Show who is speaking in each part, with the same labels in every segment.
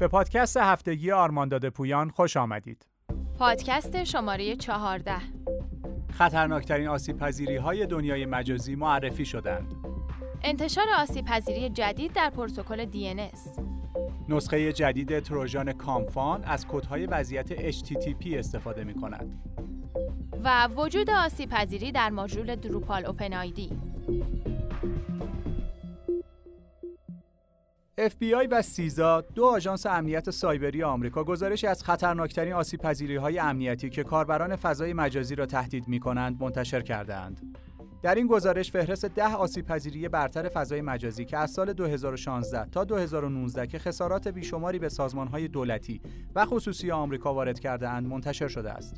Speaker 1: به پادکست هفتگی آرمانداد پویان خوش آمدید.
Speaker 2: پادکست شماره چهارده
Speaker 1: خطرناکترین آسیب پذیری های دنیای مجازی معرفی شدند.
Speaker 2: انتشار آسیب پذیری جدید در پروتکل DNS
Speaker 1: نسخه جدید تروژان کامفان از کدهای وضعیت HTTP استفاده می کند.
Speaker 2: و وجود آسیب پذیری در ماژول دروپال اوپن آیدی
Speaker 1: FBI و سیزا دو آژانس امنیت سایبری آمریکا گزارشی از خطرناکترین آسیب های امنیتی که کاربران فضای مجازی را تهدید می کنند منتشر کردهاند. در این گزارش فهرست ده آسیب پذیری برتر فضای مجازی که از سال 2016 تا 2019 که خسارات بیشماری به های دولتی و خصوصی آمریکا وارد کرده اند منتشر شده است.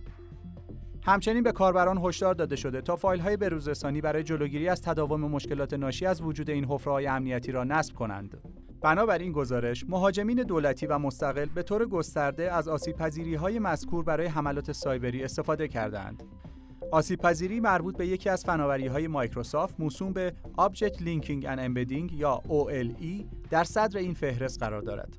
Speaker 1: همچنین به کاربران هشدار داده شده تا فایل های بروزرسانی برای جلوگیری از تداوم مشکلات ناشی از وجود این حفره امنیتی را نصب کنند. بنابراین گزارش مهاجمین دولتی و مستقل به طور گسترده از آسیب های مذکور برای حملات سایبری استفاده کردند. آسیب پذیری مربوط به یکی از فناوری های مایکروسافت موسوم به Object Linking and Embedding یا OLE در صدر این فهرست قرار دارد.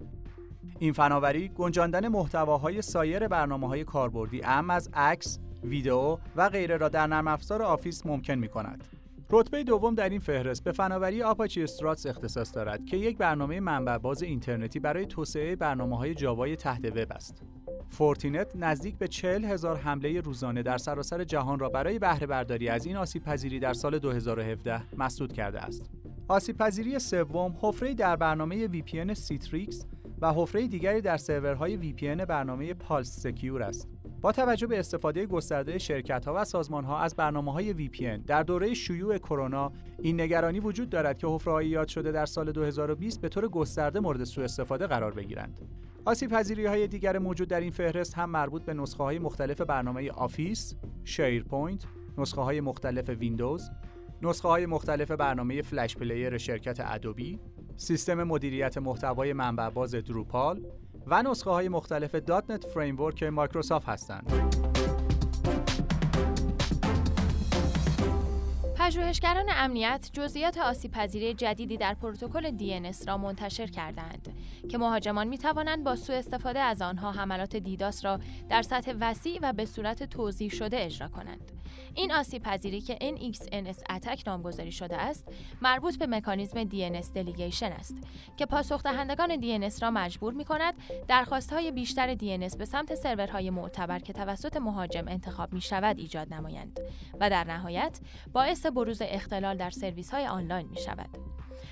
Speaker 1: این فناوری گنجاندن محتواهای سایر برنامه های کاربردی اعم از عکس، ویدئو و غیره را در نرم افزار آفیس ممکن می کند. رتبه دوم در این فهرست به فناوری آپاچی استراتس اختصاص دارد که یک برنامه منبع باز اینترنتی برای توسعه برنامه های جاوای تحت وب است. فورتینت نزدیک به 40 هزار حمله روزانه در سراسر جهان را برای بهره برداری از این آسیب پذیری در سال 2017 مسدود کرده است. آسیب پذیری سوم حفره در برنامه VPN سیتریکس و حفره دیگری در سرورهای VPN برنامه پالس سکیور است. با توجه به استفاده گسترده شرکت ها و سازمان ها از برنامه های VPN در دوره شیوع کرونا این نگرانی وجود دارد که حفره یاد شده در سال 2020 به طور گسترده مورد سوء استفاده قرار بگیرند. آسیب پذیری های دیگر موجود در این فهرست هم مربوط به نسخه های مختلف برنامه آفیس، شیرپوینت، نسخه های مختلف ویندوز، نسخه های مختلف برنامه فلش پلیر شرکت ادوبی، سیستم مدیریت محتوای منبع باز دروپال و نسخه های مختلف دات نت فریمورک مایکروسافت هستند.
Speaker 2: پژوهشگران امنیت جزئیات آسیب‌پذیری جدیدی در پروتکل DNS را منتشر کردند که مهاجمان می توانند با سوء استفاده از آنها حملات دیداس را در سطح وسیع و به صورت توضیح شده اجرا کنند. این آسیب پذیری که NXNS اتک نامگذاری شده است، مربوط به مکانیزم DNS دلیگیشن است که پاسخ دهندگان DNS را مجبور می کند درخواست های بیشتر DNS به سمت سرورهای معتبر که توسط مهاجم انتخاب می شود ایجاد نمایند و در نهایت باعث بروز اختلال در سرویس های آنلاین می شود.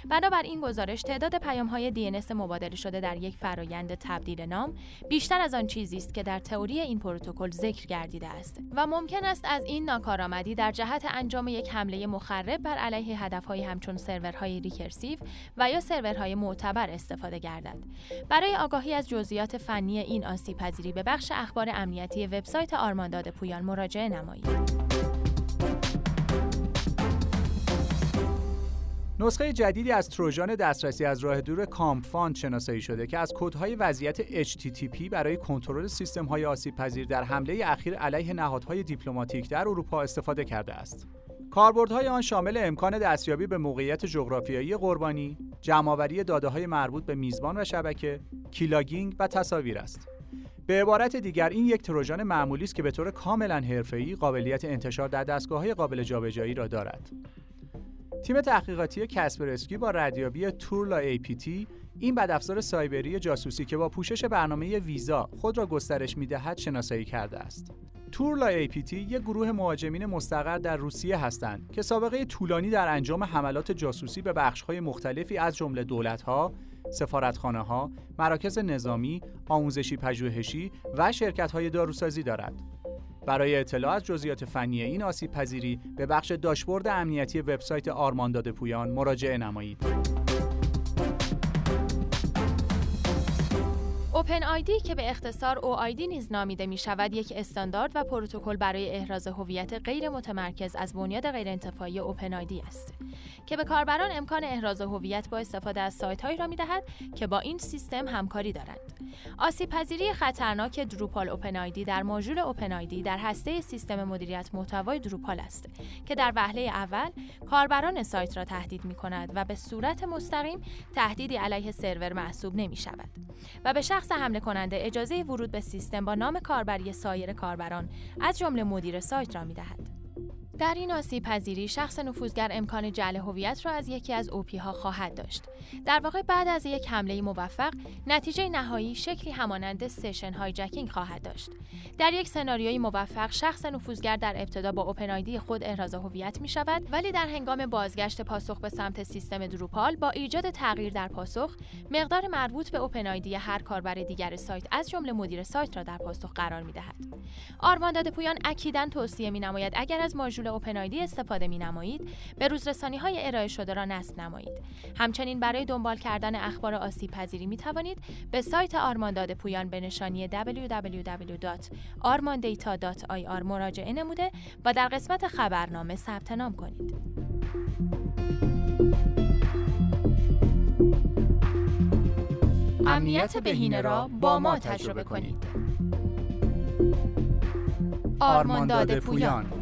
Speaker 2: بنابر این گزارش تعداد پیام های DNS مبادله شده در یک فرایند تبدیل نام بیشتر از آن چیزی است که در تئوری این پروتکل ذکر گردیده است و ممکن است از این ناکارآمدی در جهت انجام یک حمله مخرب بر علیه هدفهای همچون سرورهای recursive و یا سرورهای معتبر استفاده گردد. برای آگاهی از جزئیات فنی این آسیب پذیری به بخش اخبار امنیتی وبسایت آرمان‌داده پویان مراجعه نمایید.
Speaker 1: نسخه جدیدی از تروژان دسترسی از راه دور COMpfun شناسایی شده که از کدهای وضعیت HTTP برای کنترل سیستم‌های آسیب‌پذیر در حمله اخیر علیه نهادهای دیپلماتیک در اروپا استفاده کرده است. کاربردهای آن شامل امکان دستیابی به موقعیت جغرافیایی قربانی، جمعآوری داده‌های مربوط به میزبان و شبکه، keylogging و تصاویر است. به عبارت دیگر این یک تروژان معمولی است که به طور کاملا حرفه‌ای قابلیت انتشار در دستگاه‌های قابل جابجایی را دارد. تیم تحقیقاتی کسپرسکی با ردیابی تورلا APT این بدافزار سایبری جاسوسی که با پوشش برنامه ویزا خود را گسترش می‌دهد شناسایی کرده است. تورلا APT یک گروه مهاجمین مستقر در روسیه هستند که سابقه طولانی در انجام حملات جاسوسی به بخش‌های مختلفی از جمله دولت‌ها، سفارتخانه‌ها، مراکز نظامی، آموزشی پژوهشی و شرکت‌های داروسازی دارد. برای اطلاع از جزئیات فنی این آسیب پذیری به بخش داشبورد امنیتی وبسایت آرمانداد پویان مراجعه نمایید.
Speaker 2: اوپن آیدی که به اختصار او آیدی نیز نامیده می شود یک استاندارد و پروتکل برای احراز هویت غیر متمرکز از بنیاد غیر انتفاعی اوپن آیدی است که به کاربران امکان احراز هویت با استفاده از سایت هایی را می دهد که با این سیستم همکاری دارند. آسیب پذیری خطرناک دروپال اوپن آیدی در ماژول اوپن آیدی در هسته سیستم مدیریت محتوای دروپال است که در وهله اول کاربران سایت را تهدید می کند و به صورت مستقیم تهدیدی علیه سرور محسوب نمی شود و به شخص حمله کننده اجازه ورود به سیستم با نام کاربری سایر کاربران از جمله مدیر سایت را می دهد. در این آسیب پذیری شخص نفوذگر امکان جعل هویت را از یکی از اوپی ها خواهد داشت. در واقع بعد از یک حمله موفق، نتیجه نهایی شکلی همانند سشن هایجکینگ خواهد داشت. در یک سناریوی موفق، شخص نفوذگر در ابتدا با اوپن آیدی خود احراز هویت می شود، ولی در هنگام بازگشت پاسخ به سمت سیستم دروپال با ایجاد تغییر در پاسخ، مقدار مربوط به اوپن آیدی هر کاربر دیگر سایت از جمله مدیر سایت را در پاسخ قرار می دهد. آرمان پویان اکیدا توصیه می نماید اگر از ماژول اوپن آیدی استفاده می نمایید به روزرسانی های ارائه شده را نصب نمایید. همچنین برای دنبال کردن اخبار آسیب پذیری می توانید به سایت آرمانداد پویان به نشانی www.armandata.ir مراجعه نموده و در قسمت خبرنامه ثبت نام کنید.
Speaker 1: امنیت بهینه را با ما تجربه کنید. آرمانداد پویان.